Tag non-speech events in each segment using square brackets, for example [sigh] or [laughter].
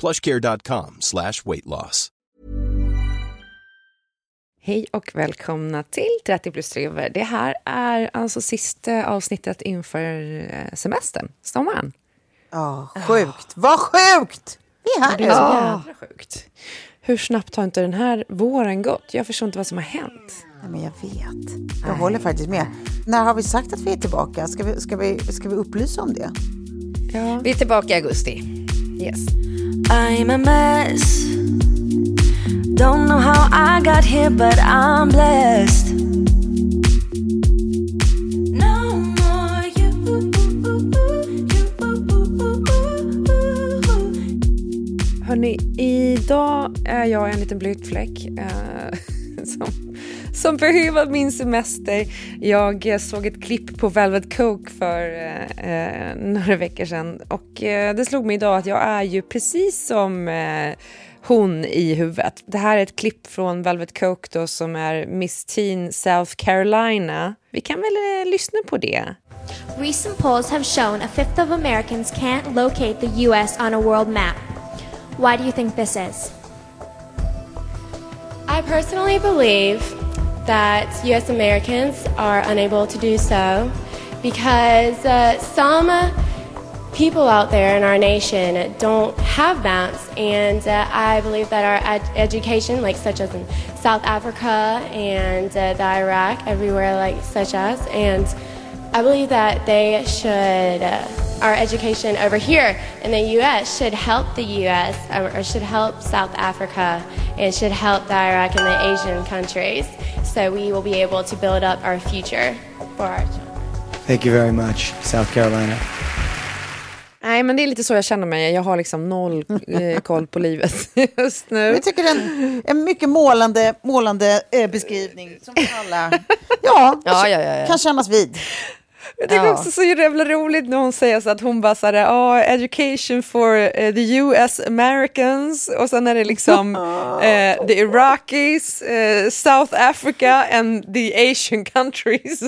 plushcare.com slash weight loss. Hej och välkomna till 30 plus 3 Det här är alltså sista avsnittet inför eh, semestern, sommaren. Ja, oh, sjukt. Oh. Vad sjukt! Vi är här. Det är så jävla sjukt. Hur snabbt har inte den här våren gått? Jag förstår inte vad som har hänt. Nej, men jag vet. Jag Nej. håller faktiskt med. När har vi sagt att vi är tillbaka? Ska vi, ska vi, ska vi upplysa om det? Ja. Vi är tillbaka i augusti. Yes. I'm a mess. Don't know how I got here but I'm blessed. Hörni, idag är jag en liten blötfläck eh, [laughs] som, som behöver min semester. Jag såg ett klipp på Velvet Coke för eh, eh, några veckor sedan och eh, det slog mig idag att jag är ju precis som eh, hon i huvudet. Det här är ett klipp från Velvet Coke då som är Miss Teen South Carolina. Vi kan väl eh, lyssna på det. Recent polls have shown a fifth of Americans can't locate the US on a world map. Why do you think this is? I personally believe that US Americans are unable to do so because uh, some people out there in our nation don't have maps, and uh, I believe that our ed- education, like such as in South Africa and uh, the Iraq, everywhere like such as, and I believe that they should, uh, our education over here in the U.S. should help the U.S. or should help South Africa and should help the Iraq and the Asian countries. So we will be able to build up our future for our children. Thank you very much, South Carolina. Nej, men det är lite så jag känner mig. Jag har liksom noll eh, koll på livet [laughs] just nu. Jag tycker det är en, en mycket målande, målande eh, beskrivning som alla [laughs] ja, ja, ja, ja, kan kännas vid. Jag tycker ja. också så jävla roligt när hon säger så att hon bara såhär, oh, education for uh, the US Americans och sen är det liksom [laughs] uh, the Iraqis, uh, South Africa and the Asian countries.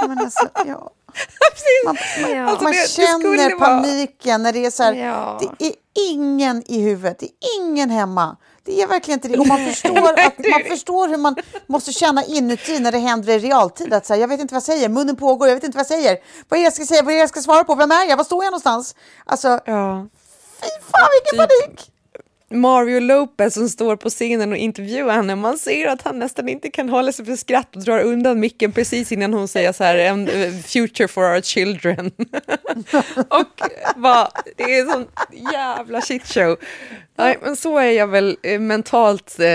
Men alltså, ja. [laughs] Man, man, alltså, man det, känner det paniken när det är så här, ja. det är ingen i huvudet, det är ingen hemma. Det är verkligen inte det. Och man förstår, att, man förstår hur man måste känna inuti när det händer i realtid. Att säga, jag vet inte vad jag säger, munnen pågår, jag vet inte vad jag säger. Vad är det jag ska säga, vad är det jag ska svara på, vem är jag, var står jag någonstans? Alltså, ja. fy fan vilken typ. panik! Mario Lopez som står på scenen och intervjuar henne. Man ser att han nästan inte kan hålla sig för skratt och drar undan micken precis innan hon säger så här, eh, future for our children. [laughs] och va, det är en sån jävla shitshow. Nej, men så är jag väl eh, mentalt eh,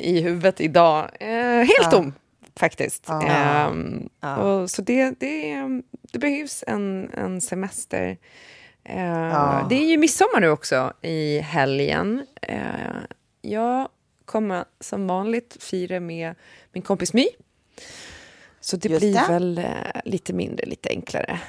i huvudet idag. Eh, helt tom, faktiskt. Ah. Um, ah. Och, så det, det, det behövs en, en semester. Uh, ja. Det är ju midsommar nu också i helgen. Uh, jag kommer som vanligt fira med min kompis My. Så det Just blir det. väl uh, lite mindre, lite enklare.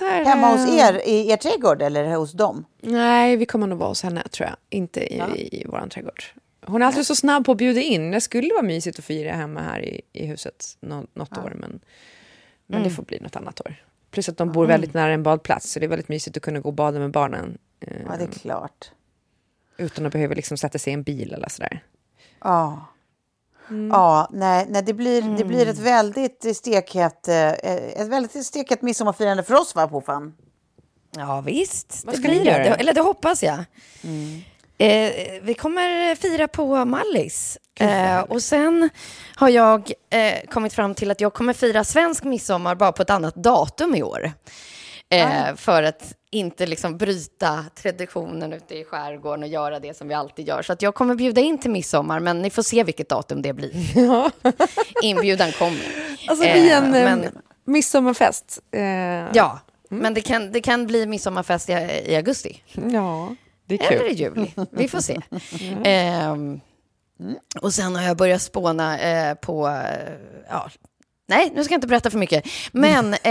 Här, Hemma hos er, i er trädgård eller hos dem? Nej, vi kommer nog vara hos henne tror jag. Inte i, ja. i, i vår trädgård. Hon är alltid så snabb på att bjuda in. Det skulle vara mysigt att fira hemma här i, i huset något, något ja. år, men, men mm. det får bli något annat år. Plus att de bor mm. väldigt nära en badplats, så det är väldigt mysigt att kunna gå och bada med barnen. Ja, det är ehm, klart. Utan att behöva liksom sätta sig i en bil eller sådär. Ja. Mm. Ja, nej, nej det, blir, mm. det blir ett väldigt stekhett, eh, ett väldigt stekhett midsommarfirande för oss, va, Puffan? Ja, visst. Vad ska det blir det. Eller det hoppas jag. Mm. Eh, vi kommer fira på Mallis. Eh, och sen har jag eh, kommit fram till att jag kommer fira svensk midsommar bara på ett annat datum i år. Eh, för att inte liksom bryta traditionen ute i skärgården och göra det som vi alltid gör. Så att jag kommer bjuda in till midsommar, men ni får se vilket datum det blir. [laughs] Inbjudan kommer. Alltså, det blir en eh, men, midsommarfest. Eh. Ja, mm. men det kan, det kan bli midsommarfest i, i augusti. Ja, det är kul. Eller i juli. Vi får se. [laughs] Mm. Eh, och sen har jag börjat spåna eh, på eh, ja, Nej, nu ska jag inte berätta för mycket. Men [laughs]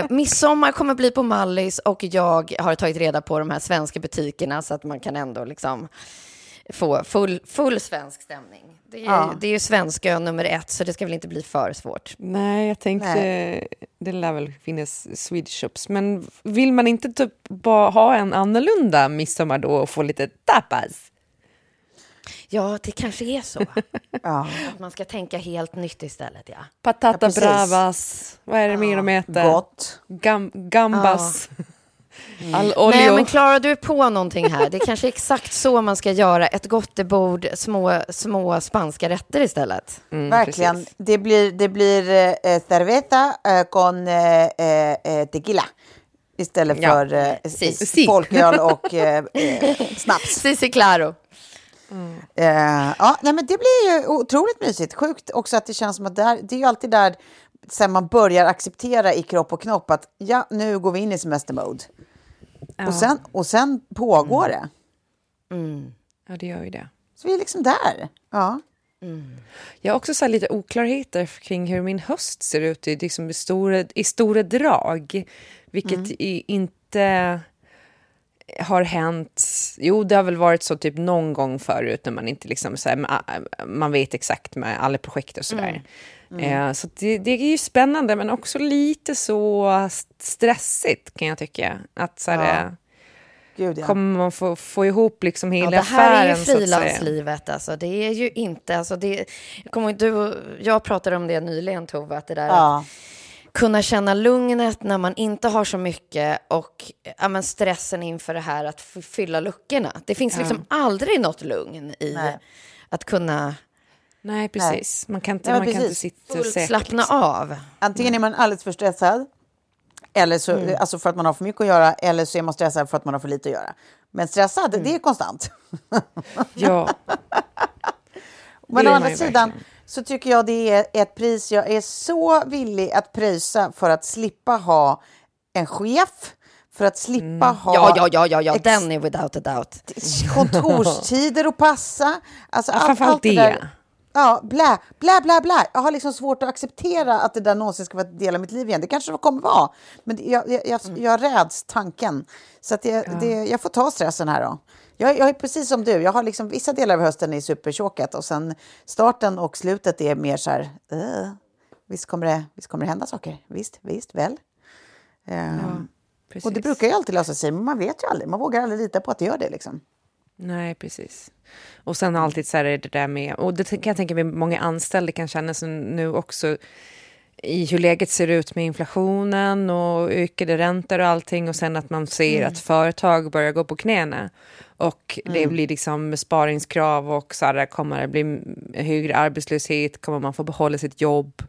eh, midsommar kommer bli på Mallis och jag har tagit reda på de här svenska butikerna så att man kan ändå liksom få full, full svensk stämning. Det är, ja. det är ju svenska nummer ett, så det ska väl inte bli för svårt. Nej, jag tänkte, Nej. det lär väl finnas Swedish shops. Men vill man inte typ bara ha en annorlunda midsommar då och få lite tapas? Ja, det kanske är så. [laughs] ja. Att man ska tänka helt nytt istället, ja. Patata ja, bravas, vad är det mer de äter? Gott. Gam gambas. Ja. Mm. All olio. Nej, men klarar du på någonting här? Det är kanske exakt så man ska göra. Ett gottebord, små, små spanska rätter istället. Mm, Verkligen. Det blir, det blir eh, cerveza eh, con eh, eh, tequila istället ja. för eh, si. folköl och eh, [laughs] eh snaps. Si, si, claro. Mm. Uh, ja, nej, men det blir ju otroligt mysigt. Sjukt också att det känns som att det, här, det är ju alltid där sen man börjar acceptera i kropp och knopp att ja, nu går vi in i semestermode. Ja. Och, sen, och sen pågår mm. det. Mm. Ja, det gör ju det. Så vi är liksom där. Ja. Mm. Jag har också så lite oklarheter kring hur min höst ser ut i, liksom i, stora, i stora drag. Vilket mm. inte har hänt, jo det har väl varit så typ någon gång förut när man inte liksom så här, man vet exakt med alla projekt och sådär. Mm. Mm. Eh, så det, det, är ju spännande men också lite så stressigt kan jag tycka. Att så här, ja. Gud, ja. kommer man få, få ihop liksom hela ja, affären. Det här affären, är ju frilanslivet alltså. Det är ju inte, alltså det, jag, kommer, du, jag pratade om det nyligen Tove, att det där ja. att, kunna känna lugnet när man inte har så mycket och ja, men stressen inför det här att fylla luckorna. Det finns liksom aldrig något lugn i Nej. att kunna... Nej, precis. Man kan inte, ja, man precis. kan inte sitta säkert. Slappna av. Antingen är man alldeles för stressad, eller så, mm. alltså för att man har för mycket att göra, eller så är man stressad för att man har för lite att göra. Men stressad, mm. det är konstant. [laughs] ja. [laughs] Men å andra sidan, verkligen så tycker jag det är ett pris jag är så villig att pröjsa för att slippa ha en chef, för att slippa mm. ha... Ja, ja, ja, ja, ja. den är without a doubt. Kontorstider att passa. Alltså, allt, allt det. Där. Ja, blä, blä, blä, blä. Jag har liksom svårt att acceptera att det där någonsin ska vara en del av mitt liv igen. Det kanske det kommer vara, men jag, jag, jag, mm. jag räds tanken. Så att det, ja. det, jag får ta stressen här då. Jag, jag är precis som du. Jag har liksom vissa delar av hösten är supertjåket och sen starten och slutet är mer så här. Uh, visst, kommer det, visst kommer det hända saker? Visst, visst, väl. Um, ja, och det brukar ju alltid lösa sig, men man vet ju aldrig. Man vågar aldrig lita på att det gör det. Liksom. Nej, precis. Och sen alltid så här är det där med, och det kan jag tänka mig många anställda kan känna sig nu också i hur läget ser ut med inflationen och ökade räntor och allting och sen att man ser mm. att företag börjar gå på knäna och mm. det blir liksom besparingskrav och så här, kommer det bli högre arbetslöshet, kommer man få behålla sitt jobb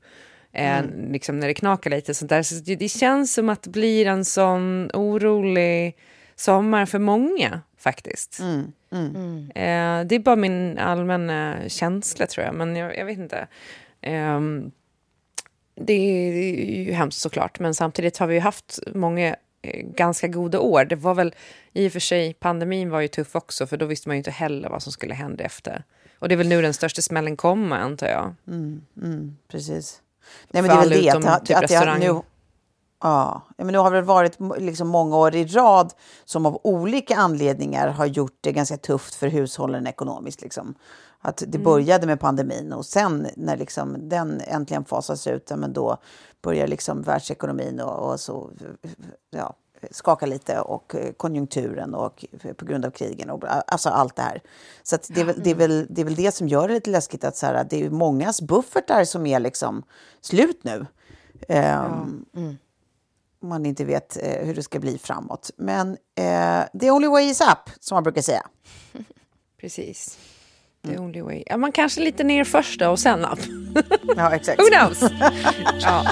eh, mm. liksom när det knakar lite sånt där. Så det, det känns som att det blir en sån orolig sommar för många faktiskt. Mm. Mm. Eh, det är bara min allmänna känsla tror jag, men jag, jag vet inte. Um, det är ju hemskt såklart, men samtidigt har vi ju haft många eh, ganska goda år. Det var väl i och för sig, pandemin var ju tuff också, för då visste man ju inte heller vad som skulle hända efter. Och det är väl nu den största smällen kommer, antar jag. Mm, mm, precis. Nej, men det är väl det, att, typ att, att jag, nu, Ja, men nu har det varit liksom många år i rad som av olika anledningar har gjort det ganska tufft för hushållen ekonomiskt. Liksom. Att det mm. började med pandemin och sen när liksom den äntligen fasas ut, ja, men då börjar liksom världsekonomin och, och så, ja, skaka lite och konjunkturen och på grund av krigen och alltså allt det här. Så det är, väl, det, är väl, det är väl det som gör det lite läskigt att så här, det är mångas buffertar som är liksom slut nu. Um, mm. Man inte vet uh, hur det ska bli framåt. Men uh, the only way is up, som man brukar säga. Precis. The only way. Ja, man kanske lite ner först då och sen upp. ja, exakt. Who knows? ja.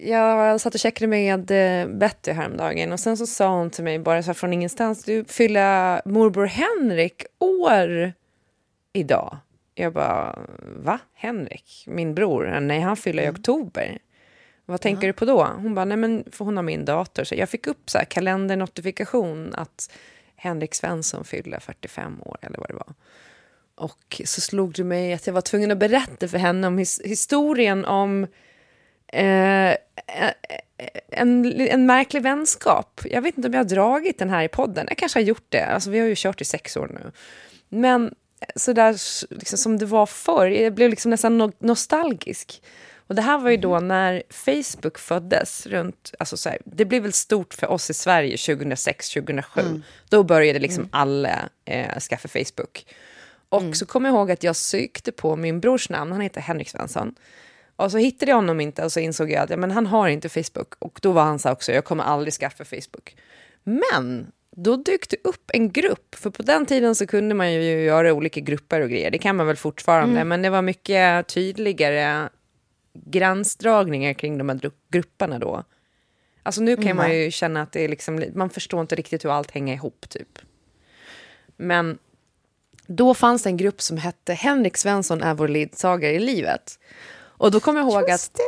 Jag satt och checkade med eh, Betty häromdagen och sen så sa hon till mig bara så från ingenstans, du fyller morbror Henrik år idag. Jag bara, va? Henrik? Min bror? Nej, han fyller i mm. oktober. Vad tänker ja. du på då? Hon bara, nej men för hon har min dator. Så jag fick upp så här kalendernotifikation att Henrik Svensson fyller 45 år eller vad det var. Och så slog det mig att jag var tvungen att berätta för henne om his historien om eh, en, en märklig vänskap. Jag vet inte om jag har dragit den här i podden. Jag kanske har gjort det. Alltså, vi har ju kört i sex år nu. Men så där liksom, som det var förr, jag blev liksom nästan nostalgisk. Och det här var ju då mm. när Facebook föddes. runt, alltså så här, Det blev väl stort för oss i Sverige 2006-2007. Mm. Då började liksom mm. alla eh, skaffa Facebook. Och mm. så kommer jag ihåg att jag sökte på min brors namn, han heter Henrik Svensson. Och så hittade jag honom inte och så insåg jag att ja, men han har inte Facebook. Och då var han så också, jag kommer aldrig skaffa Facebook. Men då dök det upp en grupp, för på den tiden så kunde man ju göra olika grupper och grejer. Det kan man väl fortfarande, mm. men det var mycket tydligare gränsdragningar kring de här grupperna då. Alltså nu kan mm. man ju känna att det är liksom, man förstår inte riktigt hur allt hänger ihop typ. Men då fanns det en grupp som hette Henrik Svensson är vår ledsagare i livet. Och då kommer jag ihåg att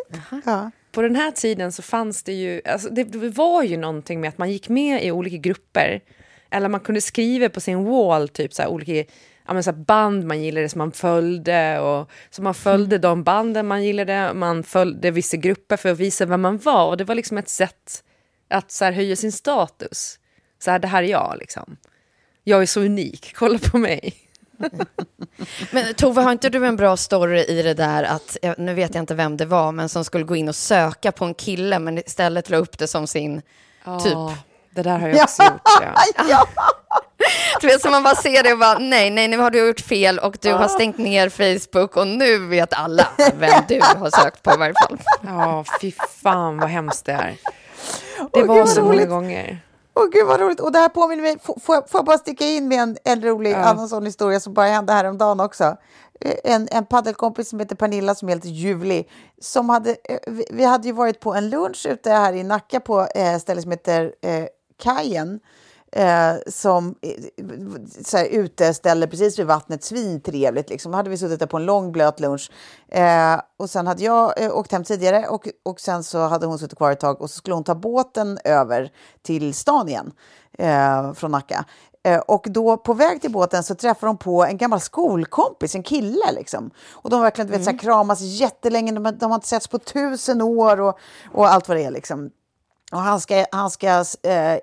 ja. på den här tiden så fanns det ju, alltså det, det var ju någonting med att man gick med i olika grupper. Eller man kunde skriva på sin wall, typ så här, olika ja, så band man gillade som man följde. Och, så man följde mm. de banden man gillade, man följde vissa grupper för att visa vem man var. Och det var liksom ett sätt att så här, höja sin status. Så här, det här är jag liksom. Jag är så unik, kolla på mig. [laughs] men Tove, har inte du en bra story i det där att, nu vet jag inte vem det var, men som skulle gå in och söka på en kille men istället la upp det som sin oh, typ... Det där har jag också gjort. Ja. [laughs] ja. Du vet, så man bara ser det och bara, nej, nej, nu har du gjort fel och du har stängt ner Facebook och nu vet alla vem du har sökt på i varje fall. Ja, fy fan vad hemskt det är. Det var så många gånger. Åh gud vad roligt. Och det här påminner mig, får, får, jag, bara sticka in med en, en rolig ja. annan sån historia som bara hände häromdagen också. en, en paddelkompis som heter Pernilla som är helt ljuvlig. Som hade, eh, vi hade ju varit på en lunch ute här i Nacka på ett ställe som heter eh, Kajen. Eh, som så här, uteställe precis vid vattnet, svintrevligt. Liksom. hade vi suttit där på en lång blöt lunch. Eh, och sen hade jag eh, åkt hem tidigare och, och sen så hade hon suttit kvar ett tag och så skulle hon ta båten över till stan igen eh, från Nacka. Eh, och då på väg till båten så träffar de på en gammal skolkompis, en kille liksom. Och de verkligen mm. vet, så här, mm. kramas jättelänge, de, de har inte setts på tusen år och, och allt vad det är liksom. Och han ska, han ska eh,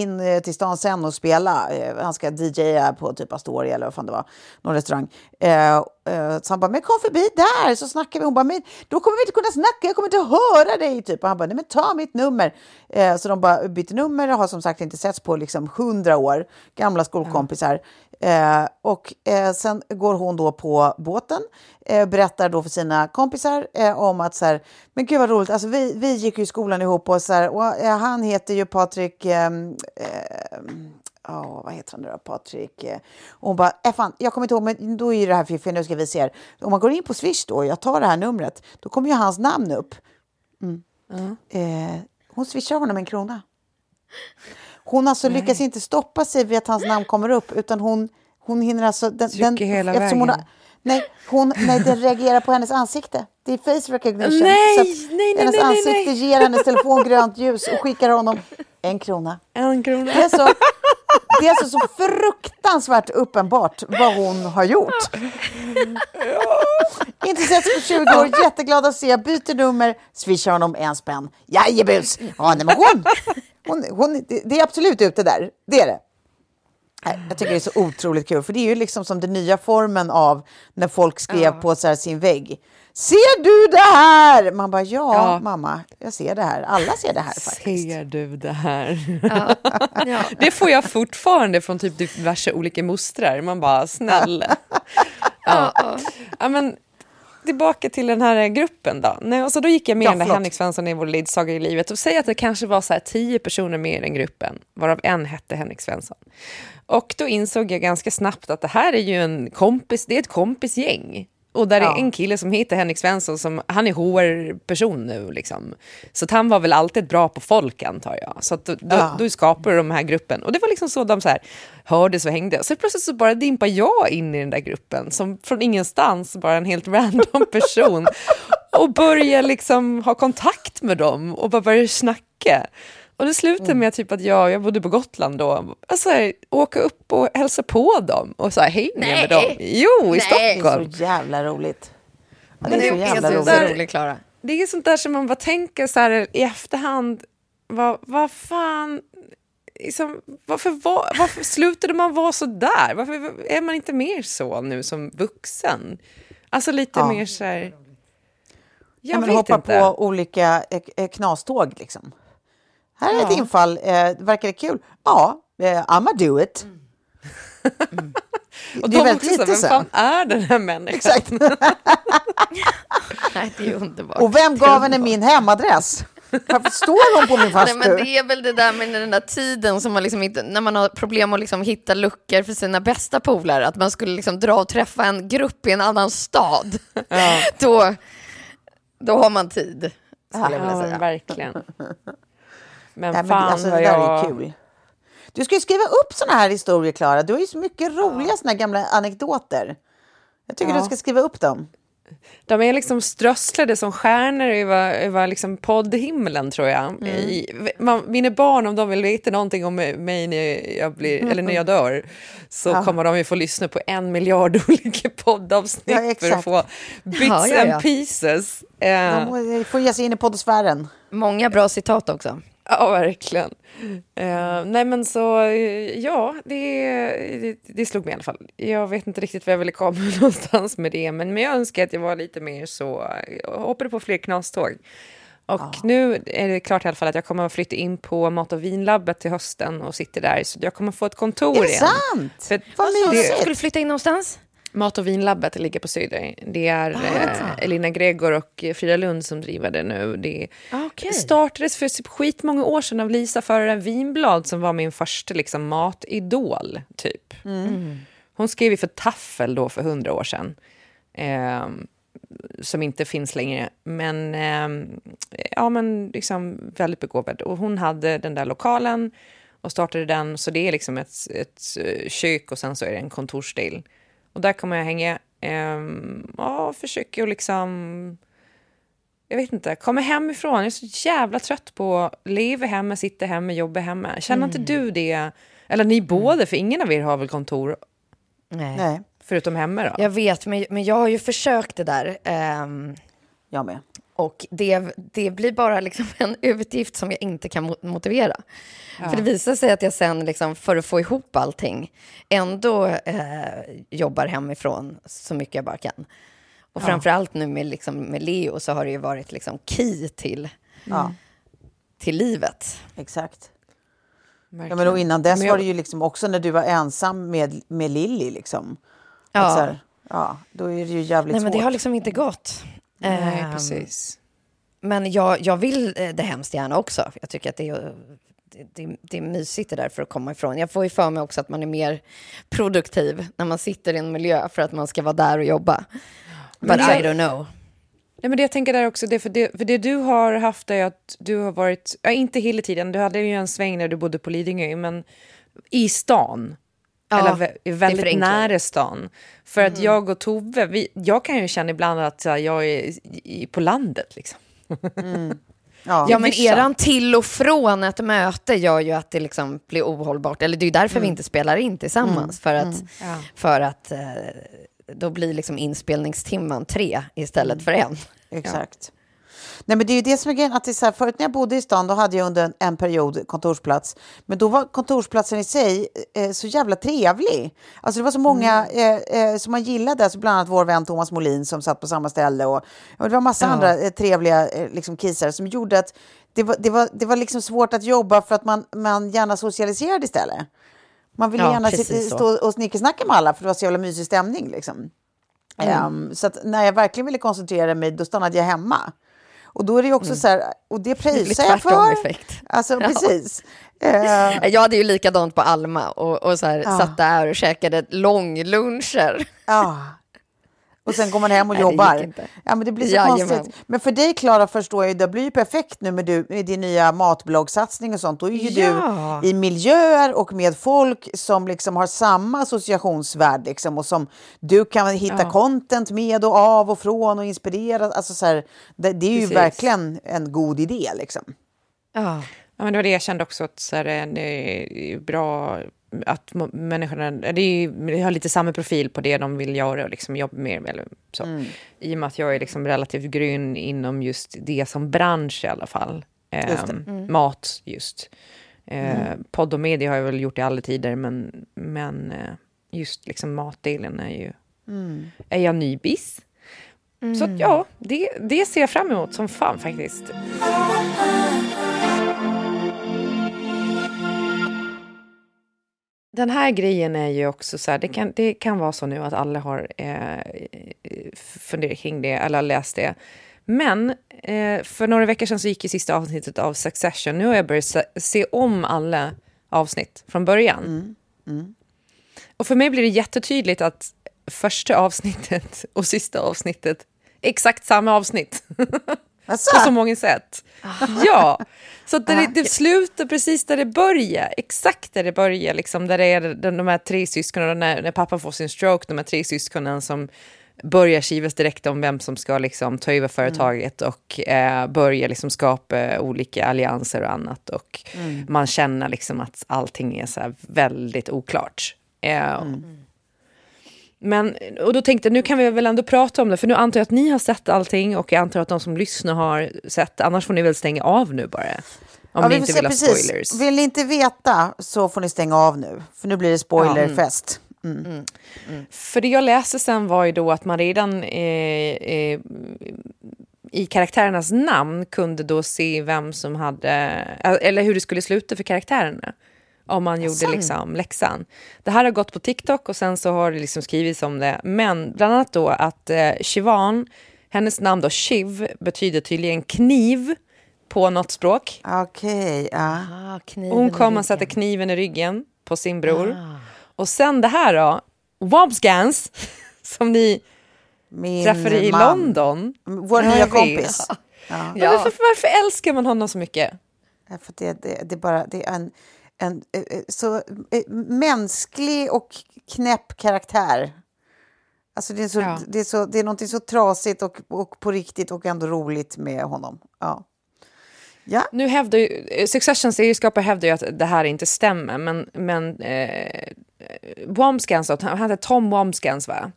in eh, till stan sen och spela. Eh, han ska DJa på typ Astoria eller vad fan det var, någon restaurang. Eh, eh, så han bara, men kom förbi där så snackar vi. Hon bara, men då kommer vi inte kunna snacka, jag kommer inte höra dig. Typ. Och han bara, nej men ta mitt nummer. Eh, så de bara byter nummer och har som sagt inte setts på liksom hundra år. Gamla skolkompisar. Eh, och eh, sen går hon då på båten, eh, berättar då för sina kompisar eh, om att så här, men gud vad roligt, alltså vi, vi gick ju i skolan ihop och så här, och, eh, han heter ju Patrik, oh, vad heter han nu då, Patrik? Och hon bara, äh, fan, jag kommer inte ihåg, men då är det här fiffigt, nu ska vi se. Om man går in på Swish då, jag tar det här numret, då kommer ju hans namn upp. Mm. Mm. hon swishar honom en krona. Hon alltså Nej. lyckas inte stoppa sig vid att hans namn kommer upp, utan hon, hon hinner alltså... Den, den, hela vägen. Hon, nej, hon, nej, det reagerar på hennes ansikte. Det är face recognition. Nej, så nej, nej, hennes nej, ansikte nej. ger hennes telefon grönt ljus och skickar honom en krona. En krona. Det är, så, det är alltså så fruktansvärt uppenbart vad hon har gjort. Inte sett på 20 år, jätteglad att se, byter nummer, swishar honom en spänn. Jajebus! Ja, nej, men hon, hon, hon, det är absolut ute där, det är det. Jag tycker det är så otroligt kul, för det är ju liksom som den nya formen av när folk skrev ja. på så sin vägg. Ser du det här? Man bara, ja, ja, mamma, jag ser det här. Alla ser det här faktiskt. Ser du det här? [laughs] Ja. ja. Det får jag fortfarande från typ diverse olika mostrar. Man bara, snälla. [laughs] Ja. ja. men tillbaka till den här gruppen då. Nej, och så då gick jag med ja, Henrik Svensson i vår ledsaga i livet och säg att det kanske var så här tio personer med i den gruppen, varav en hette Henrik Svensson. Och då insåg jag ganska snabbt att det här är ju en kompis, det är ett kompisgäng. Och där ja. är en kille som heter Henrik Svensson, som, han är HR-person nu. Liksom. Så han var väl alltid bra på folk antar jag. Så då, ja. då, skapade de här gruppen. Och det var liksom så de så här, hördes och hängde. Så plötsligt så bara dimpar jag in i den där gruppen, som från ingenstans, bara en helt [laughs] random person. och börjar liksom ha kontakt med dem och bara börjar snacka. Och det slutade mm. med typ att jag, jag bodde på Gotland då, alltså åka upp och hälsa på dem och så här, hänga Nej. med dem. Jo, i Nej. Stockholm. Det är så jävla roligt. Ja, det, är så jävla roligt. Där, roligt, Klara. Det är sånt där som man bara tänker så här i efterhand, vad, vad fan, liksom, varför, var, varför slutade man vara så där? Varför är man inte mer så nu som vuxen? Alltså lite ja. mer så här... Jag ja, men hoppa inte. på olika eh, eh, knaståg liksom. Här är ja. ett infall. Eh, verkar det kul? Ja, eh, I'mma do it. Mm. Mm. Och det är väldigt lite vem fan är den här människan? Exakt. Nej, det är underbart. Och vem gav henne min hemadress? Varför står hon på min [laughs] fastu? Nej, men det är väl det där med den där tiden som man liksom inte, när man har problem att liksom hitta luckor för sina bästa polare, att man skulle liksom dra och träffa en grupp i en annan stad. Ja. [laughs] Då, då har man tid, skulle jag vilja säga. verkligen. Men Nej, fan men alltså, vad det jag... där är kul. Du ska ju skriva upp såna här historier, Klara. Du har ju så mycket roliga ja. såna gamla anekdoter. Jag tycker ja. du ska skriva upp dem. De är liksom strösslade som stjärnor över, över liksom poddhimlen, tror jag. Mm. I, man, mina barn, om de vill veta någonting om mig när jag, blir, eller när jag dör, så ja. kommer de ju få lyssna på en miljard [laughs] olika poddavsnitt ja, för att få bits ja, and pieces. De får ge sig in i poddsfären. Många bra citat också. [laughs] Ja, verkligen. Uh, nej, men så ja, det, det, det, slog mig i alla fall. Jag vet inte riktigt var jag ville komma [laughs] någonstans med det, men, men jag önskar att jag var lite mer så, jag hoppade på fler knaståg. Och ja. nu är det klart i alla fall att jag kommer att flytta in på mat och vinlabbet till hösten och sitter där, så jag kommer att få ett kontor igen. Är det igen. sant? För, Vad mysigt! Du skulle flytta in någonstans? Mat och vinlabbet ligger på Söder. Det är eh, Elina Gregor och Frida Lund som driver det nu. Det okay. startades för typ skitmånga år sedan av Lisa Föraren Vinblad som var min första liksom, matidol, typ. Mm. Hon skrev ju för Taffel då för hundra år sedan. Eh, som inte finns längre. Men, eh, ja, men liksom väldigt begåvad. Och hon hade den där lokalen och startade den. Så det är liksom ett, ett eh, kök och sen så är det en kontorsdel. Och där kommer jag hänga. Eh, ja, försöker att liksom... Jag vet inte, kommer hemifrån. Jag är så jävla trött på att leva hemma, sitta hemma, jobba hemma. Känner mm. inte du det? Eller ni båda, för ingen av er har väl kontor? Nej. Nej. Förutom hemma då? Jag vet, men, men jag har ju försökt det där. Um, jag med. Och det, det blir bara liksom en utgift som jag inte kan motivera. Ja. För det visar sig att jag sen, liksom, för att få ihop allting, ändå eh, jobbar hemifrån så mycket jag bara kan. Och ja. framför nu med, liksom, med Leo så har det ju varit liksom key till, ja. till livet. Exakt. Ja, men och innan dess jag... var det ju liksom också när du var ensam med, med Lilly. Liksom. Ja. Här, ja, då är det ju jävligt Nej, svårt. men det har liksom inte gått. Nej, um, precis. Men jag, jag vill eh, det hemskt gärna också. Jag tycker att det är, det, det är mysigt det där för att komma ifrån. Jag får ju för mig också att man är mer produktiv när man sitter i en miljö för att man ska vara där och jobba. But I don't know. Nej, men det jag tänker där också, det för, det, för det du har haft är att du har varit, ja, inte hela tiden, du hade ju en sväng när du bodde på Lidingö, men i stan. Ja, eller väldigt nära stan. För mm. att jag och Tove, vi, jag kan ju känna ibland att jag är i, på landet. Liksom. Mm. [laughs] Ja, ja men eran till och från ett möte gör ju att det liksom blir ohållbart. Eller det är ju därför mm. vi inte spelar in tillsammans. Mm. För att, mm. ja. för att eh, då blir liksom inspelningstimman tre istället mm. för en. Exakt. Nej, men det är ju det som är grejen. Att det är så här, förut när jag bodde i stan då hade jag under en, en period kontorsplats. Men då var kontorsplatsen i sig eh, så jävla trevlig. Alltså det var så många mm. eh, eh, som man gillade. Alltså bland annat vår vän Thomas Molin som satt på samma ställe. Och, och det var massa ja. andra eh, trevliga eh, liksom, kissar som gjorde att det var, det var, det var liksom svårt att jobba för att man, man gärna socialiserade istället. Man ville ja, gärna sitta, stå och snickersnacka med alla för det var så jävla mysig stämning. Liksom. Mm. Um, så när jag verkligen ville koncentrera mig då stannade jag hemma. Och då är det ju också mm. så här, och det prisar jag för. Effekt. Alltså ja. precis. [laughs] Uh, jag hade ju likadant på Alma och, och så här, ja. satt där och käkade långluncher. Ja, [laughs] och sen går man hem och Nej, jobbar. Ja, men det blir så Jajamän. konstigt. Men för dig, Klara, förstår jag det blir ju perfekt nu med, du, med din nya matbloggsatsning och sånt. Då är ju ja. du i miljöer och med folk som liksom har samma associationsvärld liksom, och som du kan hitta ja. content med och av och från och inspirera. Alltså, så här, det, det, är ju Precis. verkligen en god idé. Liksom. Ja. Ja, men det var det jag kände också, att så här, det är bra att människorna, det, är, det har lite samma profil på det de vill göra och liksom jobba mer Eller så. Mm. I och med att jag är liksom relativt grön inom just det som bransch i alla fall. Eh, mm. Mat just. Eh, mm. Podd och media har jag väl gjort i alla tider, men, men eh, just liksom matdelen är ju... Mm. Är jag nybis? Så att, mm. ja, det, det ser jag fram emot som fan faktiskt. Den här grejen är ju också så här, det kan, det kan vara så nu att alla har eh, funderat kring det eller läst det. Men eh, för några veckor sedan så gick ju sista avsnittet av Succession. Nu har jag börjat se, om alla avsnitt från början. Mm. Mm. Och för mig blir det jättetydligt att första avsnittet och sista avsnittet är exakt samma avsnitt. [laughs] Alltså? På så många sätt. Ja, så det, det slutar precis där det börjar. Exakt där det börjar, liksom, där det är de, de här tre syskonen, när, när pappa får sin stroke, de här tre syskonen som börjar kivas direkt om vem som ska liksom, ta över företaget mm. och eh, börja liksom, skapa olika allianser och annat. Och mm. man känner liksom, att allting är så väldigt oklart. Eh, mm. Men, och då tänkte jag, nu kan vi väl ändå prata om det, för nu antar jag att ni har sett allting och jag antar att de som lyssnar har sett, annars får ni väl stänga av nu bara. Om ja, ni inte vill ha precis. spoilers. Vill ni inte veta så får ni stänga av nu, för nu blir det spoilerfest. Mm. Mm. Mm. För det jag läste sen var ju då att man redan eh, eh, i karaktärernas namn kunde då se vem som hade, eller hur det skulle sluta för karaktärerna om man gjorde liksom läxan. Det här har gått på TikTok och sen så har det liksom skrivits om det. Men bland annat då att eh, Shivan, hennes namn då Shiv, betyder tydligen kniv på något språk. Okej, okay, ja. Ah, Hon kommer att sätta kniven i ryggen på sin bror. Ah. Och sen det här då, Wobsgans, [laughs] som ni Min träffade i man. London. Vår nya kompis. Ja. Ja. Varför, varför, älskar man honom så mycket? För det, det, det, bara, det är en, en eh, eh, så eh, mänsklig och knäpp karaktär. Alltså det, är så, ja. det, är så, det är något så trasigt och, och på riktigt och ändå roligt med honom. Ja. Ja. Nu hävdar ju, Successions serieskapare hävdar ju att det här inte stämmer, men, men eh, Womskans, han heter Tom Womskans va?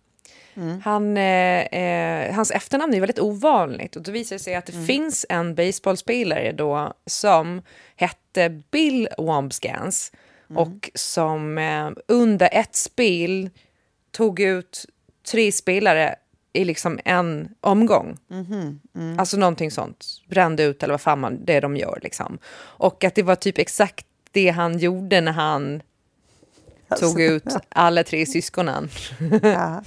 Mm. Han, eh, eh, hans efternamn är väldigt ovanligt och då visar det sig att det mm. finns en baseballspelare då som hette Bill Wombscans mm. och som eh, under ett spel tog ut tre spelare i liksom en omgång. Mm. Mm. Alltså någonting sånt. Brände ut eller vad fan man, det de gör liksom. Och att det var typ exakt det han gjorde när han alltså, tog ut alla tre syskonen. [laughs] Ja.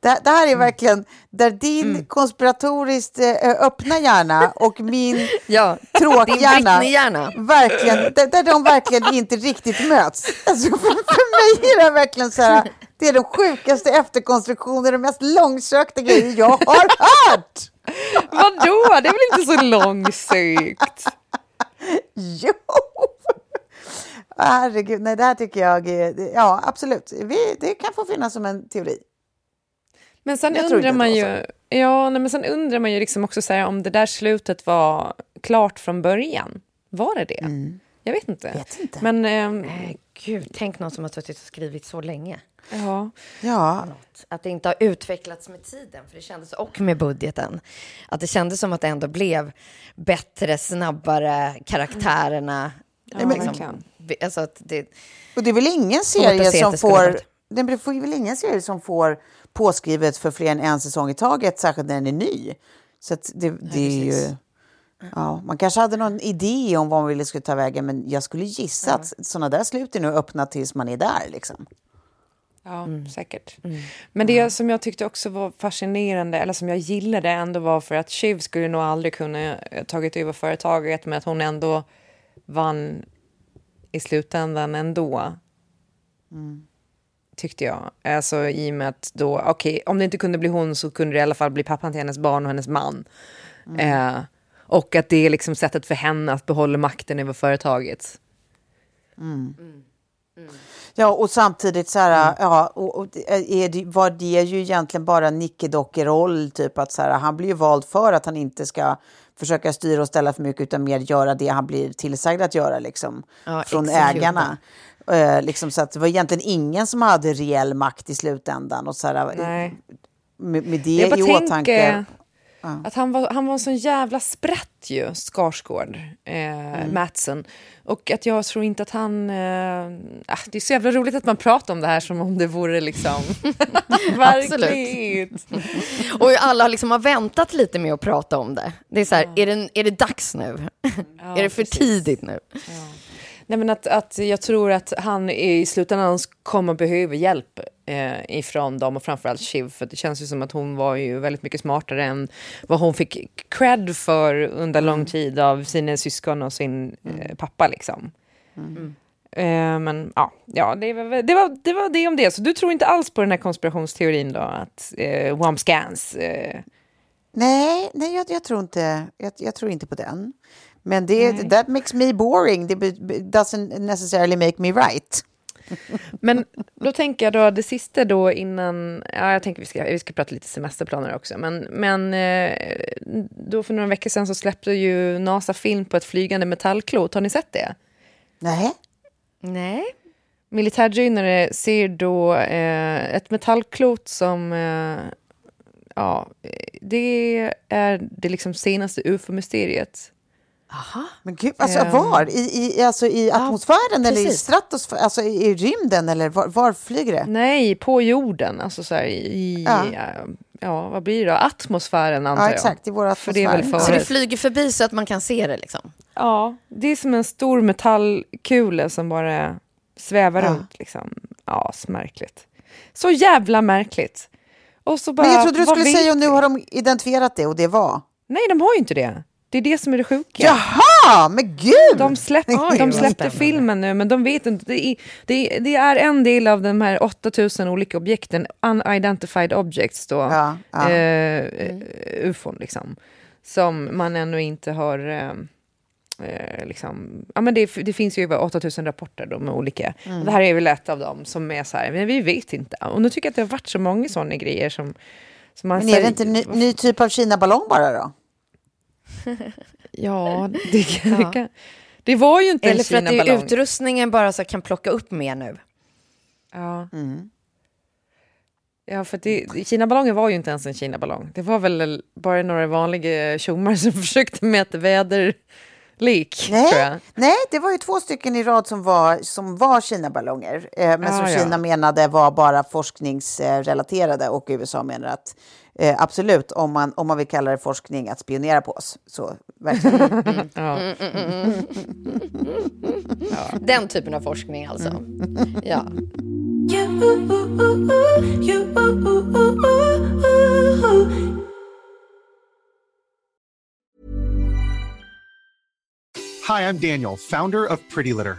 Det, det, här är mm. verkligen där din mm. konspiratoriskt eh, öppna hjärna och min [laughs] ja, tråkhjärna hjärna. verkligen, där, där de verkligen inte riktigt möts. Alltså för, för mig är det verkligen så här, det är den sjukaste efterkonstruktionen, den mest långsökta grejen jag har hört. [laughs] Vadå? Det är väl inte så långsökt? jo! Herregud, nej det här tycker jag, ja absolut, Vi, det kan få finnas som en teori. Men sen jag undrar man ju, ja, nej, men sen undrar man ju liksom också så här, om det där slutet var klart från början. Var det det? Mm. Jag vet inte. Vet inte. Men, ähm, äh, gud, tänk någon som har suttit och skrivit så länge. Ja. ja. Att det inte har utvecklats med tiden, för det kändes, och med budgeten. Att det kändes som att det ändå blev bättre, snabbare, karaktärerna. Ja, liksom, alltså att det, och det är väl ingen serie som får... Det är väl ingen serie som får påskrivet för fler än en säsong i taget, särskilt när den är ny. Så det, det är ju... Ja, man kanske hade någon idé om vad man ville skulle ta vägen, men jag skulle gissa ja. att sådana där slut är nu öppna tills man är där. Liksom. Ja, mm. säkert. Mm. Men det ja. som jag tyckte också var fascinerande, eller som jag gillade ändå var för att Shiv skulle nog aldrig kunna tagit över företaget, men att hon ändå vann i slutändan ändå. Mm tyckte jag. Alltså i och med att då, okej, okay, om det inte kunde bli hon så kunde det i alla fall bli pappan till hennes barn och hennes man. Mm. Eh, och att det är liksom sättet för henne att behålla makten över företaget. Mm. Mm. Ja, och samtidigt så här, mm. ja, och, och är det, var det ju egentligen bara nickedockeroll, typ att så här, han blir ju vald för att han inte ska försöka styra och ställa för mycket utan mer göra det han blir tillsagd att göra liksom, ja, från ägarna. Eh, liksom, så att det var egentligen ingen som hade reell makt i slutändan. Och så här, Nej. Med, med det i åtanke. Att han var, han var en sån jävla sprätt ju, Skarsgård, eh, mm. Matsen. Och att jag tror inte att han... Eh, ah, det är så jävla roligt att man pratar om det här som om det vore liksom [laughs] [laughs] verkligt. och alla liksom har väntat lite med att prata om det. Det är så här, ja. är, det, är det dags nu? Ja, [laughs] är det för precis. tidigt nu? Nej, men att, att jag tror att han i slutändan kommer behöva hjälp eh, ifrån dem och framförallt Shiv. För det känns ju som att hon var ju väldigt mycket smartare än vad hon fick cred för under lång mm. tid av sina syskon och sin mm. eh, pappa. Liksom. Mm. Eh, men ja, ja det, var, det, var, det var det om det. Så du tror inte alls på den här konspirationsteorin då? Att eh, Womscans... Eh... Nej, nej jag, jag, tror inte, jag, jag tror inte på den. Men det, that makes me boring. Det doesn't necessarily make me right. [laughs] Men då tänker jag då det sista då innan, ja jag tänker vi ska, vi ska prata lite semesterplaner också, men, men eh, då för några veckor sedan så släppte ju NASA film på ett flygande metallklot, har ni sett det? Nej. Nej. Militärdrönare ser då eh, ett metallklot som, eh, ja, det är det liksom senaste ufo-mysteriet. Aha. Men gud, alltså um, var? I, i, alltså i atmosfären ja, eller i stratosfären? Alltså i, i rymden eller var, var, flyger det? Nej, på jorden. Alltså så här, i, ja. ja. vad blir det då? Atmosfären antar ja, exakt, i vår atmosfär. För det så det flyger förbi så att man kan se det liksom? Ja, det är som en stor metallkula som bara svävar ja. runt liksom. Ja, så märkligt. Så jävla märkligt. Och så bara, Men jag trodde du skulle säga och nu har de identifierat det och det var? Nej, de har ju inte det. Det är det som är det sjuka. Jaha! Ja, men gud! De, släpp, Oj, de släppte filmen nu, men de vet inte. Det är, det, är, det är en del av de här 8000 olika objekten, unidentified objects då, Ja, ja. Eh, eh, ufon liksom, som man ännu inte har... Eh, eh, liksom, ja, men det, det finns ju över 8000 rapporter då med olika. Mm. Det här är väl ett av dem som är så här, men vi vet inte. Och nu tycker jag att det har varit så många sådana grejer som... som man Men är det inte en ny, ny typ av Kina-ballong bara då? Ja, det, kan, det, kan, det var ju inte Eller en för att det är utrustningen bara så kan plocka upp mer nu. Ja. Mm. Ja, för det, Kina-ballongen var ju inte ens en Kina-ballong. Det var väl bara några vanliga tjommar som [laughs] försökte mäta väderlik, tror jag. Nej, nej, det var ju två stycken i rad som var, som var Kina-ballonger. Eh, men Ja, som ja. Kina menade var bara forskningsrelaterade och USA menar att eh, absolut, om man, om man vill kalla det forskning, att spionera på oss. Så verkligen. Ja. Mm, mm, mm, mm. Den typen av forskning alltså. Ja. Hi, I'm Daniel, founder of Pretty Litter.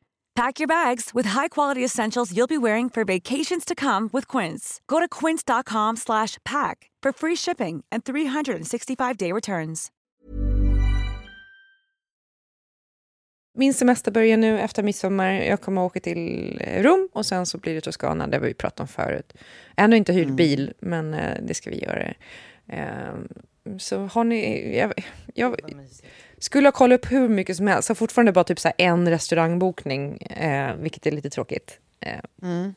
Pack your bags with high-quality essentials you'll be wearing for vacations to come with Quince. Go to quince.com slash pack for free shipping and 365-day returns. Min semester börjar nu efter midsommar. Jag kommer åka till Rom och sen så blir det Toscana, det har vi pratat om förut. Ännu inte hyrt bil, men eh, det ska vi göra. Eh, så har ni... Jag, jag skulle ha kollat upp hur mycket som helst. Har fortfarande bara typ så en restaurangbokning, eh, vilket är lite tråkigt. Eh, Mm.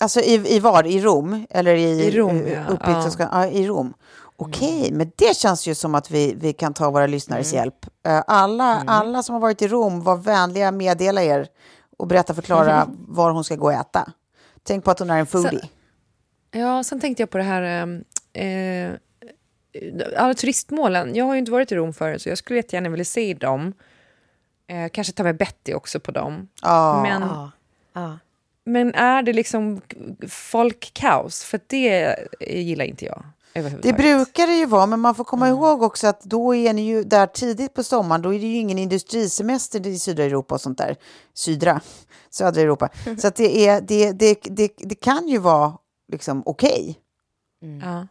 Alltså i, i var? I Rom? Eller i, I Rom, eh, ja. uppe i Ja. Ja, i Rom. Okej, men det känns ju som att vi, vi kan ta våra lyssnares Mm. hjälp. Eh, Alla, alla som har varit i Rom, var vänliga meddela er och berätta förklara var hon ska gå och äta. Tänk på att hon är en foodie. Ja, sen tänkte jag på det här... Eh, eh, alla turistmålen. Jag har ju inte varit i Rom förut, så jag skulle jättegärna vilja se dem. Eh, kanske ta med Betty också på dem. Ja. Men, Ja. Ja. men är det liksom folkkaos? För det gillar inte jag. Det brukar det ju vara, men man får komma Mm. ihåg också att då är ni ju där tidigt på sommaren. Då är det ju ingen industrisemester i södra Europa och sånt där. Sydra, [laughs] södra Europa. [laughs] Så att det, är, det, det, det, det kan ju vara liksom okej. Ja.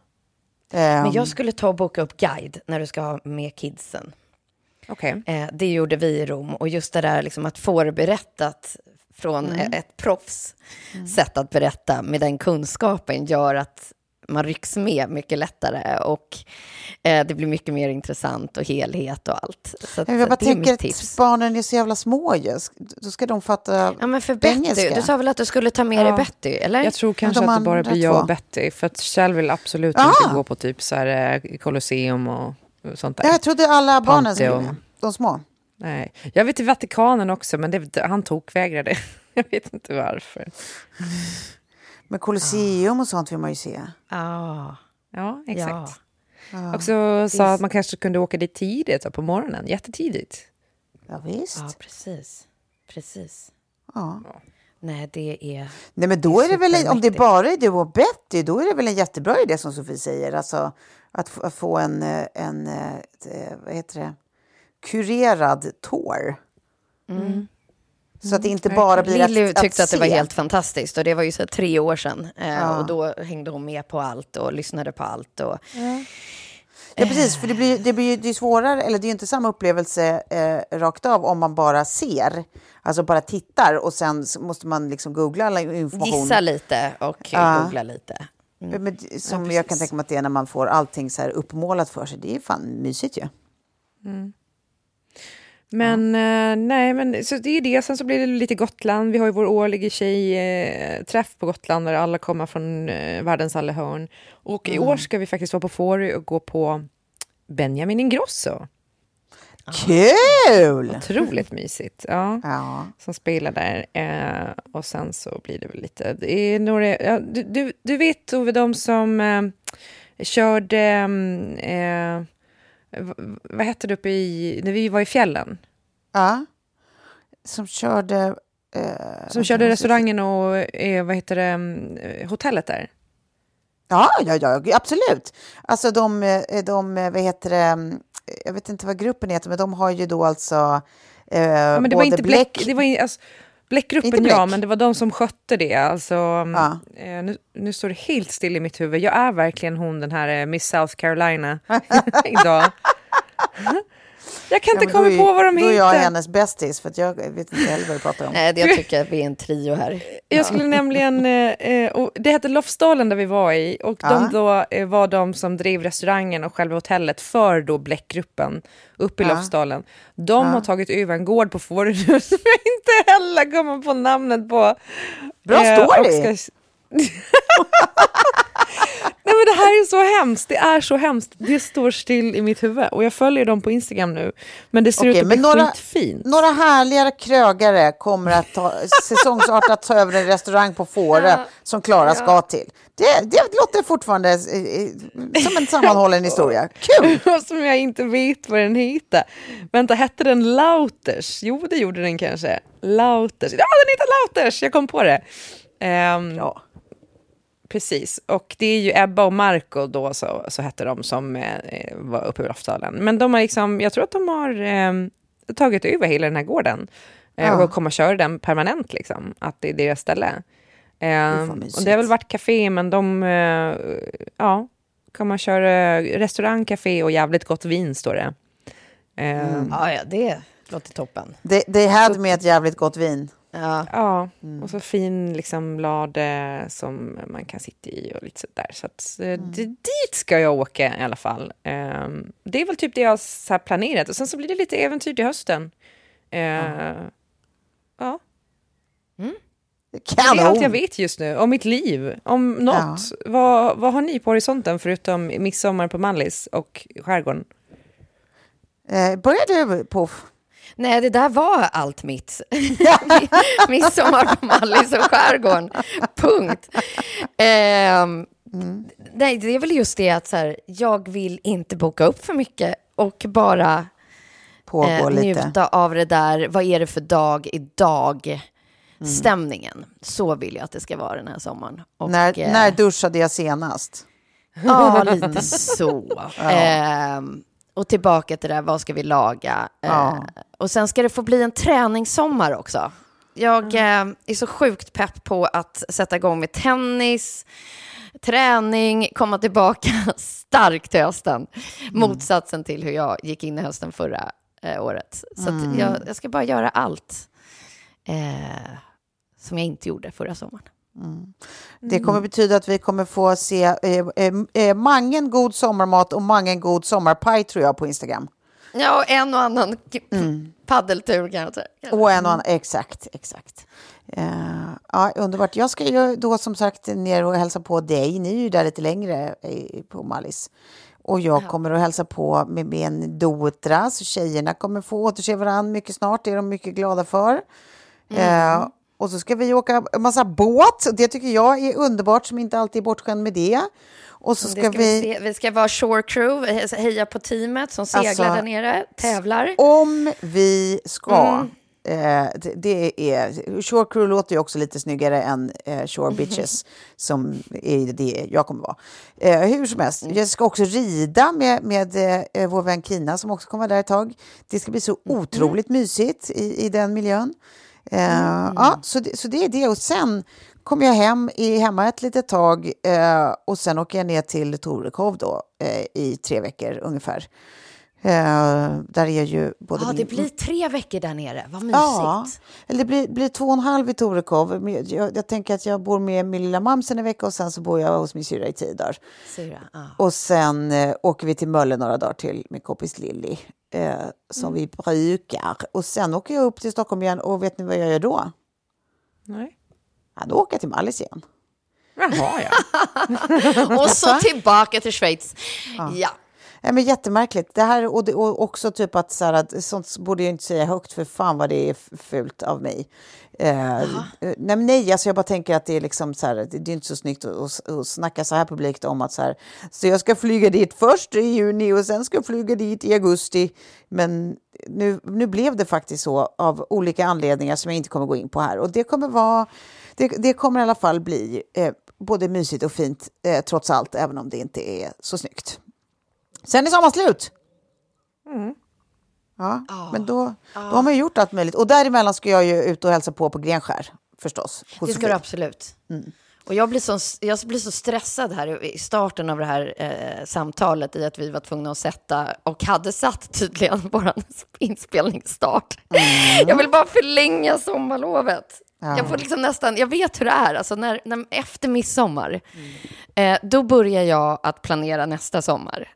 Men Ehm, jag skulle ta och boka upp guide när du ska ha med kidsen. Okay. Eh, det gjorde vi i Rom. Och just det där liksom att få det berättat från Mm. ett proffs sätt att berätta med den kunskapen gör att man rycks med mycket lättare och eh, det blir mycket mer intressant och helhet och allt. Så att, jag bara det är tänker att tips. barnen är så jävla små ju. Då ska de fatta Ja, men för Betty, engelska. du sa väl att du skulle ta med dig Ja. Betty, eller? Jag tror kanske de att det bara blir jag två? och Betty. För att Kjell vill absolut Ah! inte gå på typ så här eh, Colosseum och sånt där. Ja, jag trodde alla barnen skulle. De små. Nej. Jag vet till Vatikanen också, men det, han tokvägrade. [laughs] Jag vet inte varför. Men Colosseum och sånt vill man ju se. Ja. Ja, exakt. Ja. Också sa att man kanske kunde åka dit tidigt, så på morgonen, jättetidigt. Ja, visst. Ja, precis. Precis. Ja. Nej, det är... Nej, men då är det väl, om det bara är du och Betty, då är det väl en jättebra idé som Sofie säger. Alltså att, att få en, en, ett, vad heter det, kurerad tour. Mm. Så att det inte bara blir Lilly att, tyckte att, att det var helt fantastiskt och det var ju så tre år sedan. Eh, ja. Och då hängde hon med på allt och lyssnade på allt. Och, ja. Ja, precis, för det blir, det blir det är svårare, eller det är inte samma upplevelse eh, rakt av om man bara ser, alltså bara tittar och sen måste man liksom googla all information. Gissa lite och ja. googla lite. Mm. Men, som ja, jag kan tänka mig att det är när man får allting så här uppmålat för sig, det är fan mysigt ju. Mm. Men ja. eh, nej, men så det är det. Sen så blir det lite Gotland. Vi har ju vår årliga tjejträff eh, på Gotland där alla kommer från eh, världens alla hörn. Och mm. i år ska vi faktiskt vara på Fårö och gå på Benjamin Ingrosso. Kul! Otroligt mysigt. Ja, ja. Som spelar där. Eh, och sen så blir det väl lite... Det är några, ja, du, du, du vet, Ove, de som eh, körde... Mm, eh, vad hette det uppe i... När vi var i fjällen? Ja. Som körde... Eh, som körde restaurangen och eh, vad heter det, mm, hotellet där? Ja, ja, ja, absolut. Alltså de, eh, de, vad heter det, mm, jag vet inte vad gruppen heter, men de har ju då alltså eh, ja, men det både var inte Bläck... Bläck det var, alltså, Bläckgruppen, Bläck. ja, men det var de som skötte det. Alltså, ja. eh, nu, nu, står det helt still i mitt huvud. Jag är verkligen hon, den här eh, Miss South Carolina [laughs] [laughs] idag. Jag kan inte ja, komma på vad de heter. Då är jag hennes bästis, för jag vet inte heller vad du pratar om. Nej, jag tycker att vi är en trio här. Jag skulle nämligen, eh, eh, och det hette Lofsdalen där vi var i, och ja. de då eh, var de som drev restaurangen och själva hotellet för då Bläckgruppen uppe i ja. Lofsdalen. De ja. har tagit över en gård på Fårö [laughs] som jag inte heller kommer på namnet på. Bra story! Nej men det här är så hemskt, det är så hemskt. Det står still i mitt huvud och jag följer dem på Instagram nu. Men det ser Okej, ut att bli några, skitfint. Några härligare krögare kommer att ta, säsongsartat ta över en restaurang på Fårö ja. som Klara ja. ska till. Det, det låter fortfarande eh, eh, som en sammanhållen historia. Kul! [laughs] som jag inte vet vad den heter. Vänta, hette den Lauters? Jo, det gjorde den kanske. Lauters. Ja, den heter Lauters! Jag kom på det. Um, ja. Precis, och det är ju Ebba och Marco då, så, så hette de, som eh, var uppe i Lofsdalen. Men de har liksom, jag tror att de har eh, tagit över hela den här gården eh, ja. och kommer köra den permanent, liksom. Att det är deras ställe. Eh, och det har väl varit café, men de, eh, ja, kommer köra restaurang, café och jävligt gott vin, står det. Mm. Ja, ja, det låter toppen. Det, det hade med ett jävligt gott vin. Ja, ja. Mm. och så fin liksom lade som man kan sitta i och lite sådär. Så att, eh, mm. det, dit ska jag åka i alla fall. Um, det är väl typ det jag har planerat. Och sen så blir det lite äventyr till hösten. Uh, ja. ja. Mm. Det är allt jag vet just nu om mitt liv, om något. Ja. Vad, vad har ni på horisonten förutom midsommar på Mallis och skärgården? Eh, börjar du på Nej, det där var allt mitt. [laughs] [laughs] Midsommar på Mallis och skärgården. Punkt. Eh, mm. Nej, det är väl just det att så här, jag vill inte boka upp för mycket och bara eh, njuta av det där. Vad är det för dag idag? Mm. Stämningen. Så vill jag att det ska vara den här sommaren. Och, när, eh, när duschade jag senast? Ja, lite så. [laughs] ja. Eh, och tillbaka till det där, vad ska vi laga? Ja. Eh, och sen ska det få bli en träningssommar också. Jag mm. eh, är så sjukt pepp på att sätta igång med tennis, träning, komma tillbaka [laughs] starkt till hösten. Mm. Motsatsen till hur jag gick in i hösten förra eh, året. Så mm. jag, jag, ska bara göra allt eh, som jag inte gjorde förra sommaren. Mm. Det kommer betyda att vi kommer få se eh, eh, eh, mangen god sommarmat och mangen god sommarpaj tror jag på Instagram. Ja, och en och annan mm. paddeltur kanske. Och en och annan, exakt, exakt. Uh, ja, underbart. Jag ska ju då som sagt ner och hälsa på dig. Ni är ju där lite längre på Mallis. Och jag ja. kommer att hälsa på med min dotra, så tjejerna kommer få återse varandra mycket snart. Det är de mycket glada för. Mm. Uh, och så ska vi åka en massa båt. Det tycker jag är underbart, som inte alltid är bortskämd med det. Och så ska, ska vi... vi, vi ska vara shore crew, heja på teamet som seglar alltså, där nere, tävlar. Om vi ska Eh, det är, Shore Crew låter ju också lite snyggare än eh, Shore Bitches, som är det jag kommer vara. Eh, hur som helst, jag ska också rida med, med eh, vår vän Kina som också kommer vara där ett tag. Det ska bli så mm. otroligt mm. mysigt i, i den miljön. Eh, mm. Ja, så det, så det är det. Och sen kommer jag hem, i hemma ett litet tag eh, och sen åker jag ner till Torekov då eh, i tre veckor ungefär. Uh, där är ju både ja, det blir tre veckor där nere. Vad mysigt. Ja, eller det blir, blir två och en halv i Torekov. Jag, jag, tänker att jag bor med min lilla mamsen en vecka och sen så bor jag hos min syrra i tio dagar. Syra, ah. Och sen uh, åker vi till Mölle några dagar till min kompis Lilly. Uh, som mm. vi brukar. Och sen åker jag upp till Stockholm igen och vet ni vad jag gör då? Nej. Ja, då åker jag till Mallis igen. Jaha, ja. [laughs] och så tillbaka till Schweiz. ja. ja. Ja, men jättemärkligt. Det här, och, det, och också typ att, så här, att sånt borde jag inte säga högt för fan vad det är fult av mig. Eh, eh nej, nej, alltså jag bara tänker att det är liksom så här, det är inte så snyggt att, att snacka så här publikt om att så här, så jag ska flyga dit först i juni och sen ska jag flyga dit i augusti. Men nu, nu blev det faktiskt så av olika anledningar som jag inte kommer gå in på här och det kommer vara, det, det kommer i alla fall bli eh, både mysigt och fint eh, trots allt, även om det inte är så snyggt. Sen är sommaren slut. Mm. Ja, oh. men då, då har man ju gjort allt möjligt. Och däremellan ska jag ju ut och hälsa på på Grenskär, förstås. Det ska du absolut. Mm. Och jag blir, så, jag blir så stressad här i starten av det här eh, samtalet i att vi var tvungna att sätta, och hade satt tydligen, [laughs] vår inspelningsstart. Mm. Jag vill bara förlänga sommarlovet. Ja. Jag får liksom nästan, jag vet hur det är, alltså när, när efter midsommar, mm. eh, då börjar jag att planera nästa sommar.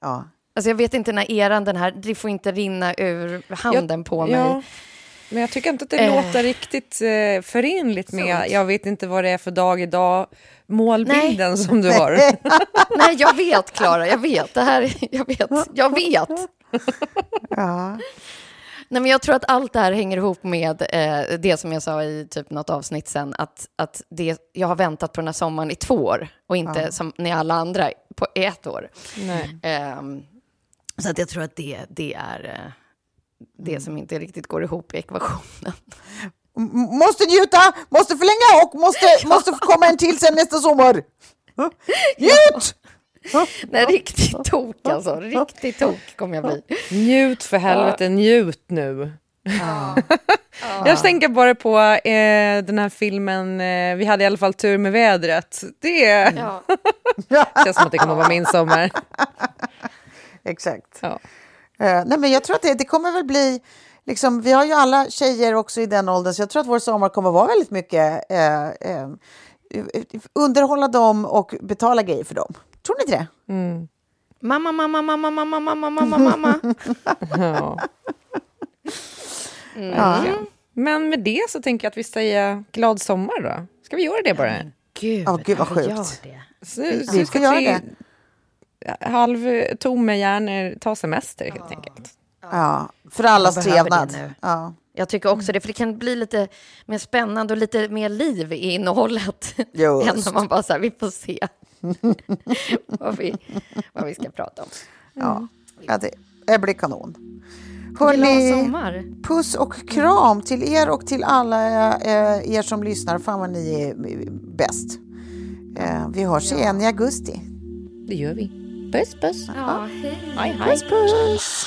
Ja. Alltså jag vet inte när eran, den här, det får inte rinna ur handen jag, på mig. Ja. Men jag tycker inte att det eh. låter riktigt eh, förenligt med, Sånt. jag vet inte vad det är för dag idag, målbilden Nej. som du har. [laughs] Nej, jag vet Klara, jag vet. Det här, jag vet, jag vet. Ja. Nej, men jag tror att allt det här hänger ihop med eh, det som jag sa i typ något avsnitt sen, att, att det, jag har väntat på den här sommaren i två år och inte ja. som ni alla andra på ett år. Eh, så att jag tror att det, det är eh, det mm. som inte riktigt går ihop i ekvationen. Måste njuta, måste förlänga och måste, [laughs] ja. måste komma en till sen nästa sommar. Njut! Nej, riktigt tok alltså. Riktigt tok kommer jag bli. Njut för helvete, njut nu. [laughs] Ja. jag tänker bara på eh, den här filmen, eh, vi hade i alla fall tur med vädret. Det ja. [laughs] känns som att det kommer att vara min sommar. Exakt. Ja. Uh, nej, men jag tror att det, det kommer väl bli, liksom, vi har ju alla tjejer också i den åldern, så jag tror att vår sommar kommer att vara väldigt mycket uh, uh, underhålla dem och betala grejer för dem. Tror ni inte det? Mm. Mamma, mamma, mamma, mamma, mamma, mamma, mamma. [laughs] ja. Mm. ja. Men med det så tänker jag att vi säger glad sommar då. Ska vi göra det bara? Ja, gud, oh, gud vad sjukt. Så, vi ska göra det. Halv tomma hjärnor, ta semester helt ja. enkelt. Ja, för allas trevnad. Ja. Jag tycker också det, för det kan bli lite mer spännande och lite mer liv i innehållet. Just. [laughs] än när man bara så här, vi får se [laughs] vad, vi, vad vi ska prata om. Ja, ja det, det blir kanon. Hörrni, puss och kram till er och till alla eh, er som lyssnar. Fan vad ni är bäst. Eh, vi hörs ja. igen i augusti. Det gör vi. Puss, puss. Ja, hej. Hej, hej. Puss, puss.